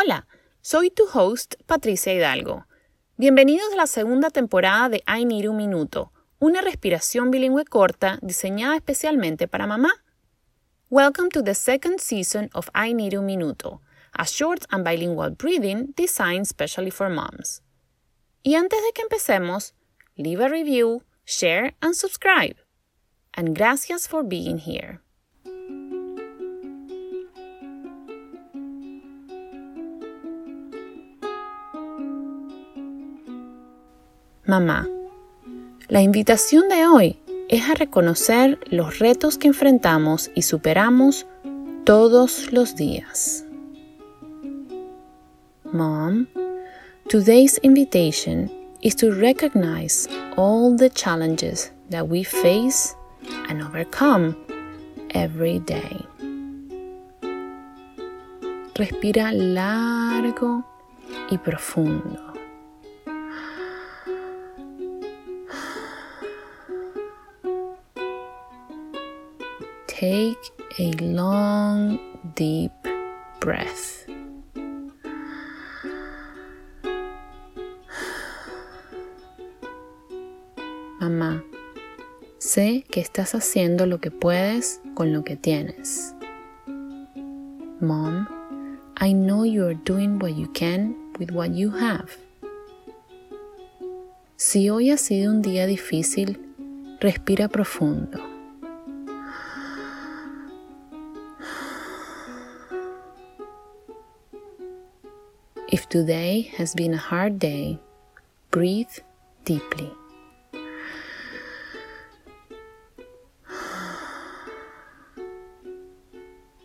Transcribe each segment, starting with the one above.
Hola, soy tu host Patricia Hidalgo. Bienvenidos a la segunda temporada de I Need un Minuto, una respiración bilingüe corta diseñada especialmente para mamá. Welcome to the second season of I Need un Minuto, a short and bilingual breathing designed specially for moms. Y antes de que empecemos, leave a review, share and subscribe. And gracias for being here. Mamá, la invitación de hoy es a reconocer los retos que enfrentamos y superamos todos los días. Mom, today's invitation is to recognize all the challenges that we face and overcome every day. Respira largo y profundo. Take a long, deep breath. Mamá, sé que estás haciendo lo que puedes con lo que tienes. Mom, I know you are doing what you can with what you have. Si hoy ha sido un día difícil, respira profundo. If today has been a hard day, breathe deeply.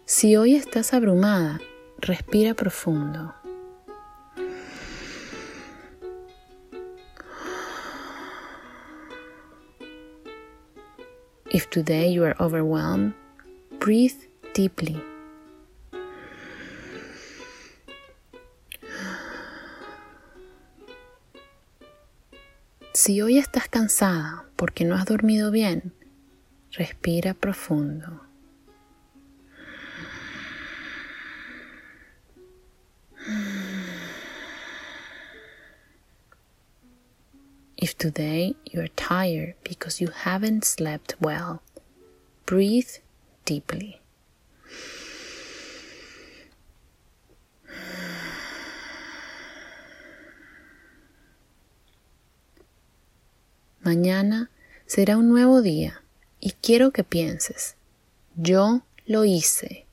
Si hoy estás abrumada, respira profundo. If today you are overwhelmed, breathe deeply. Si hoy estás cansada porque no has dormido bien, respira profundo. If today you are tired because you haven't slept well, breathe deeply. Mañana será un nuevo día y quiero que pienses, yo lo hice.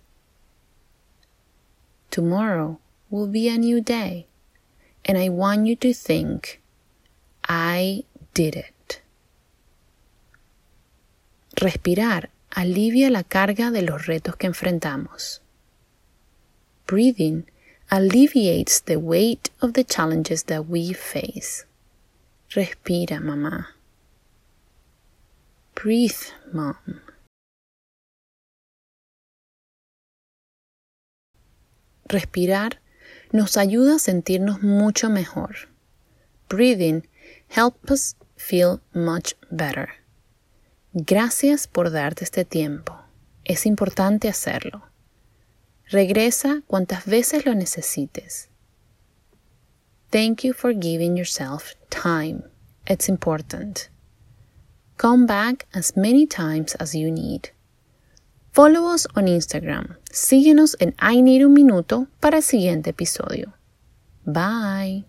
Tomorrow will be a new day and I want you to think, I did it. Respirar alivia la carga de los retos que enfrentamos. Breathing alleviates the weight of the challenges that we face. Respira, mamá. Breathe, mom. Respirar nos ayuda a sentirnos mucho mejor. Breathing helps us feel much better. Gracias por darte este tiempo. Es importante hacerlo. Regresa cuantas veces lo necesites. Thank you for giving yourself time. It's important. Come back as many times as you need. Follow us on Instagram. Síguenos en I Need Un Minuto para el siguiente episodio. Bye.